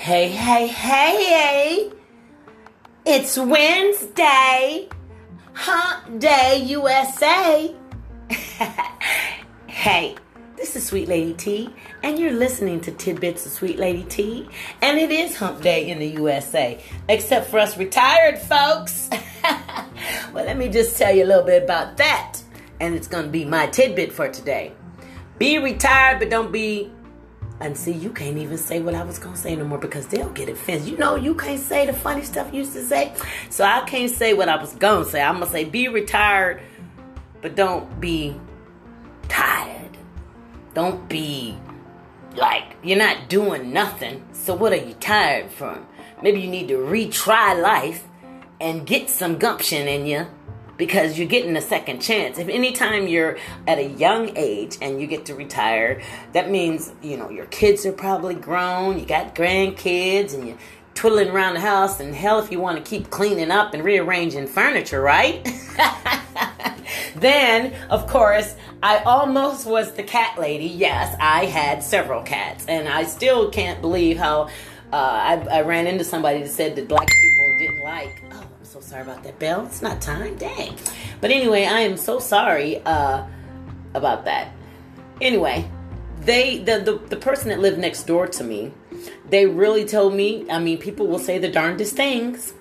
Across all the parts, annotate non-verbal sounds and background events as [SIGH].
Hey, hey, hey! hey. It's Wednesday, Hump Day USA. [LAUGHS] hey, this is Sweet Lady T, and you're listening to Tidbits of Sweet Lady T, and it is Hump Day in the USA, except for us retired folks. [LAUGHS] well, let me just tell you a little bit about that, and it's going to be my tidbit for today. Be retired, but don't be and see, you can't even say what I was gonna say no more because they'll get offended. You know, you can't say the funny stuff you used to say. So I can't say what I was gonna say. I'm gonna say be retired, but don't be tired. Don't be like you're not doing nothing. So what are you tired from? Maybe you need to retry life and get some gumption in you because you're getting a second chance. If anytime you're at a young age and you get to retire, that means, you know, your kids are probably grown, you got grandkids, and you're twiddling around the house, and hell, if you want to keep cleaning up and rearranging furniture, right? [LAUGHS] then, of course, I almost was the cat lady. Yes, I had several cats, and I still can't believe how uh, I, I ran into somebody that said that black people didn't like so sorry about that, Bell. It's not time. Dang. But anyway, I am so sorry uh, about that. Anyway, they the, the the person that lived next door to me, they really told me. I mean, people will say the darndest things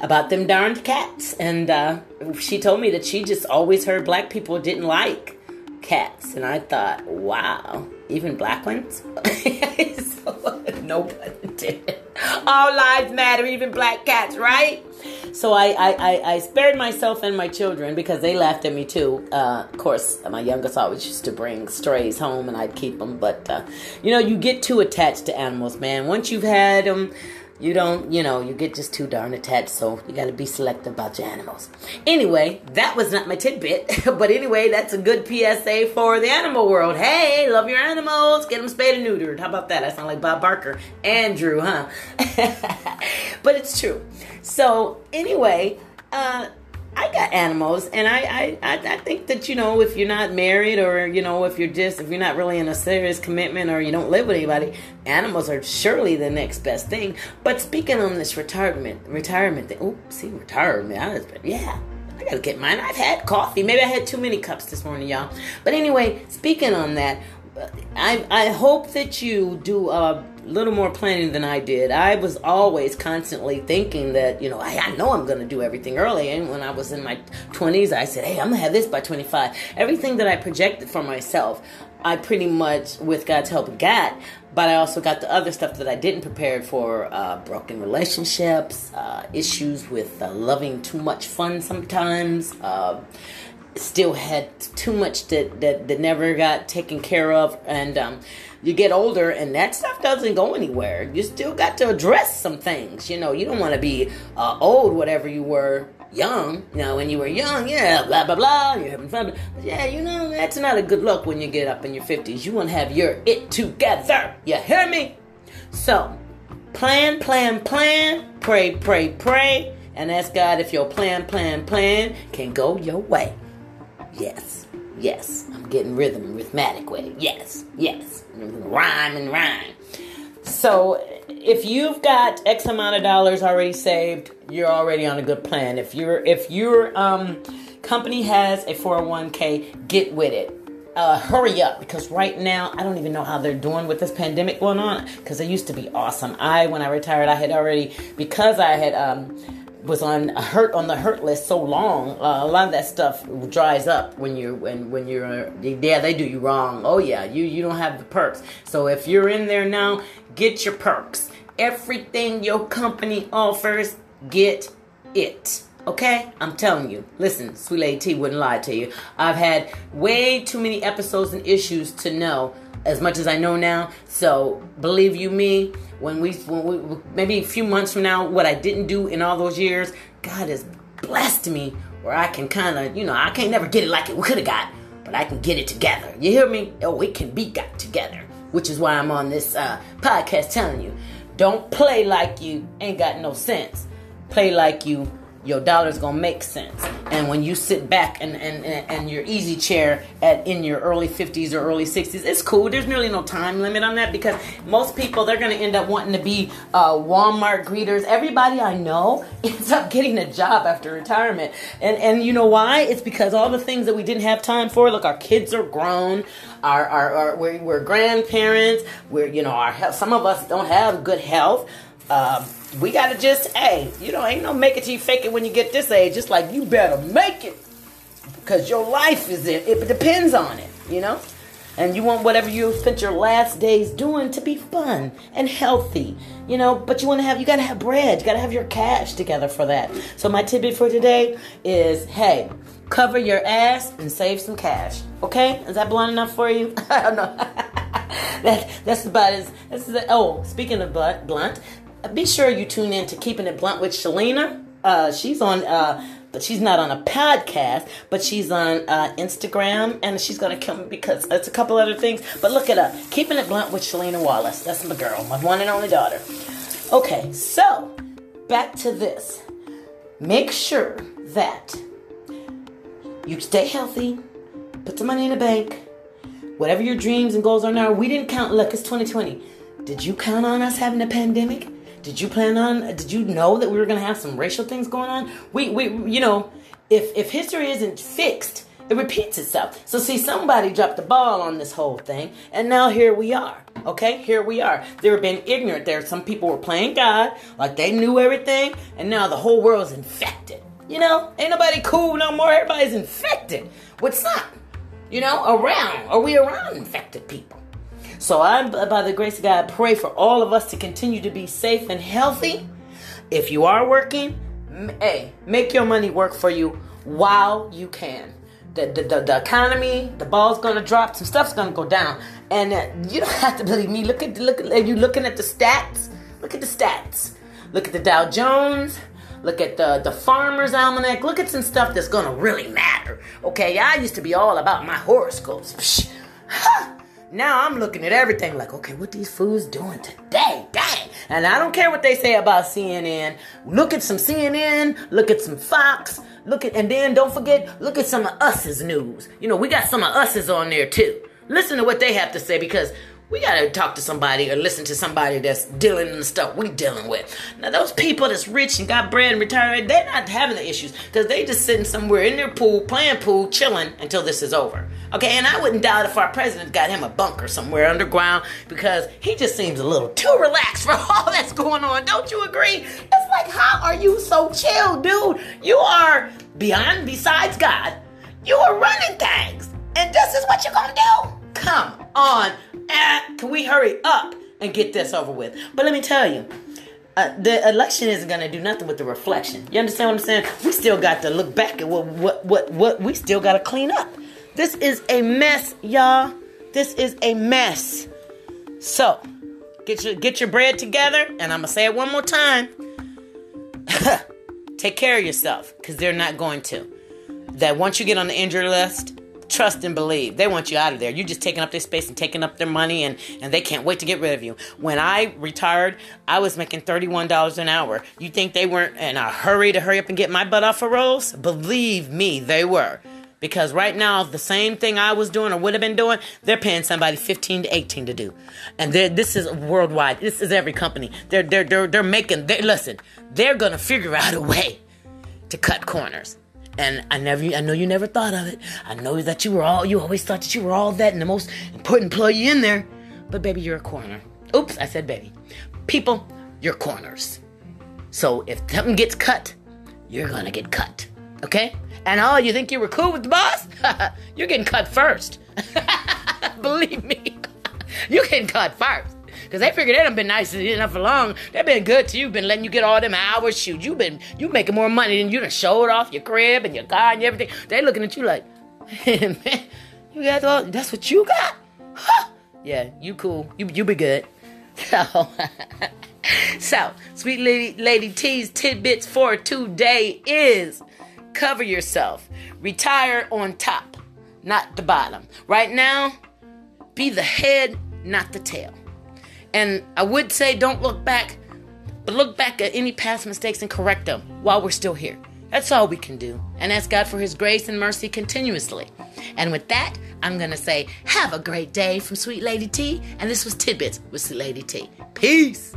about them darned cats, and uh, she told me that she just always heard black people didn't like cats, and I thought, wow, even black ones. [LAUGHS] so, [LAUGHS] no. All lives matter, even black cats, right? So I, I, I, I, spared myself and my children because they laughed at me too. Uh, of course, my youngest always used to bring strays home and I'd keep them. But, uh, you know, you get too attached to animals, man. Once you've had them, you don't, you know, you get just too darn attached, so you got to be selective about your animals. Anyway, that was not my tidbit, [LAUGHS] but anyway, that's a good PSA for the animal world. Hey, love your animals, get them spayed and neutered. How about that? I sound like Bob Barker. Andrew, huh? [LAUGHS] but it's true. So, anyway, uh, I got animals, and I, I, I think that you know if you're not married or you know if you're just if you're not really in a serious commitment or you don't live with anybody, animals are surely the next best thing. But speaking on this retirement retirement thing, oh, see retirement, I was, yeah, I gotta get mine. I've had coffee. Maybe I had too many cups this morning, y'all. But anyway, speaking on that, I I hope that you do a little more planning than I did. I was always constantly thinking that, you know, I, I know I'm going to do everything early. And when I was in my 20s, I said, hey, I'm going to have this by 25. Everything that I projected for myself, I pretty much, with God's help, got. But I also got the other stuff that I didn't prepare for uh, broken relationships, uh, issues with uh, loving too much fun sometimes. Still had too much that, that, that never got taken care of. And, um, you get older and that stuff doesn't go anywhere. You still got to address some things. You know, you don't want to be uh, old, whatever you were young. You know, when you were young, yeah, blah, blah, blah, you're having fun. But yeah, you know, that's not a good look when you get up in your 50s. You want to have your it together. You hear me? So, plan, plan, plan, pray, pray, pray, and ask God if your plan, plan, plan can go your way. Yes, yes, I'm getting rhythm, rhythmic way. Yes, yes rhyme and rhyme. So if you've got X amount of dollars already saved, you're already on a good plan. If your if your um, company has a 401k, get with it. Uh, hurry up because right now I don't even know how they're doing with this pandemic going on because they used to be awesome. I when I retired I had already because I had um, was on hurt on the hurt list so long, uh, a lot of that stuff dries up when you're when when you're yeah they do you wrong. Oh yeah, you you don't have the perks. So if you're in there now, get your perks. Everything your company offers, get it. Okay, I'm telling you. Listen, Sweet Lady T wouldn't lie to you. I've had way too many episodes and issues to know as much as I know now. So believe you me, when we, when we maybe a few months from now, what I didn't do in all those years, God has blessed me where I can kind of, you know, I can't never get it like it could have got, but I can get it together. You hear me? Oh, it can be got together, which is why I'm on this uh, podcast telling you, don't play like you ain't got no sense. Play like you your dollar's gonna make sense. And when you sit back and and, and your easy chair at in your early 50s or early 60s, it's cool. There's really no time limit on that because most people they're gonna end up wanting to be uh, Walmart greeters. Everybody I know [LAUGHS] ends up getting a job after retirement, and and you know why? It's because all the things that we didn't have time for. Look, our kids are grown. Our, our, our we're, we're grandparents. We're you know our health, some of us don't have good health. Uh, we gotta just, hey, you know, ain't no make it till you fake it when you get this age. It's like you better make it because your life is it. It depends on it, you know. And you want whatever you spent your last days doing to be fun and healthy, you know. But you want to have, you gotta have bread. You gotta have your cash together for that. So my tidbit for today is, hey, cover your ass and save some cash. Okay, is that blunt enough for you? [LAUGHS] I don't know. [LAUGHS] that, that's about as. That's the, oh, speaking of blunt, be sure you tune in to Keeping It Blunt with Shalina. Uh, she's on, uh, but she's not on a podcast, but she's on uh, Instagram, and she's gonna come because it's a couple other things. But look it up, Keeping It Blunt with Shalina Wallace. That's my girl, my one and only daughter. Okay, so back to this. Make sure that you stay healthy, put some money in the bank, whatever your dreams and goals are now. We didn't count. Look, it's 2020. Did you count on us having a pandemic? Did you plan on? Did you know that we were going to have some racial things going on? We, we, you know, if if history isn't fixed, it repeats itself. So see, somebody dropped the ball on this whole thing, and now here we are. Okay, here we are. They were being ignorant. There, some people were playing God, like they knew everything, and now the whole world's infected. You know, ain't nobody cool no more. Everybody's infected What's up? You know, around. Are we around infected people? So I, by the grace of God, pray for all of us to continue to be safe and healthy. If you are working, hey, make your money work for you while you can. The, the, the, the economy, the ball's gonna drop, some stuff's gonna go down, and uh, you don't [LAUGHS] have to believe me. Look at look at you looking at the stats. Look at the stats. Look at the Dow Jones. Look at the the Farmer's Almanac. Look at some stuff that's gonna really matter. Okay, I used to be all about my horoscopes. [LAUGHS] Psh. Now I'm looking at everything like, okay, what these fools doing today? Dang. And I don't care what they say about CNN. Look at some CNN, look at some Fox, look at, and then don't forget, look at some of us's news. You know, we got some of us's on there too. Listen to what they have to say because we gotta talk to somebody or listen to somebody that's dealing in the stuff we dealing with. Now those people that's rich and got bread and retired, they're not having the issues because they just sitting somewhere in their pool, playing pool, chilling until this is over. Okay, and I wouldn't doubt if our president got him a bunker somewhere underground because he just seems a little too relaxed [LAUGHS] for all that's going on. Don't you agree? It's like, how are you so chill, dude? You are beyond, besides God, you are running things. And this is what you're gonna do? Come on. Eh, can we hurry up and get this over with? But let me tell you, uh, the election isn't going to do nothing with the reflection. You understand what I'm saying? We still got to look back at what what what, what we still got to clean up. This is a mess, y'all. This is a mess. So, get your get your bread together, and I'm gonna say it one more time. [LAUGHS] Take care of yourself, because they're not going to. That once you get on the injury list, trust and believe. They want you out of there. You're just taking up their space and taking up their money, and, and they can't wait to get rid of you. When I retired, I was making $31 an hour. You think they weren't in a hurry to hurry up and get my butt off a rolls? Believe me, they were. Because right now, the same thing I was doing or would have been doing, they're paying somebody 15 to 18 to do. And this is worldwide. This is every company. They're, they're, they're, they're making, they listen, they're going to figure out a way to cut corners. And I never, I know you never thought of it. I know that you were all, you always thought that you were all that and the most important employee in there. But baby, you're a corner. Oops, I said baby. People, you're corners. So if something gets cut, you're gonna get cut. Okay? And oh, you think you were cool with the boss? [LAUGHS] you're getting cut first. [LAUGHS] Believe me. [LAUGHS] you're getting cut first. Because they figured they done been nice enough for long. They've been good to you, been letting you get all them hours. Shoot, you been you making more money than you done showed off your crib and your car and everything. They looking at you like, [LAUGHS] man, you got all that's what you got? Huh. Yeah, you cool. You you be good. [LAUGHS] So [LAUGHS] So, sweet lady lady T's tidbits for today is cover yourself. Retire on top, not the bottom. Right now, be the head, not the tail. And I would say don't look back, but look back at any past mistakes and correct them while we're still here. That's all we can do. And ask God for His grace and mercy continuously. And with that, I'm going to say, have a great day from Sweet Lady T. And this was Tidbits with Sweet Lady T. Peace.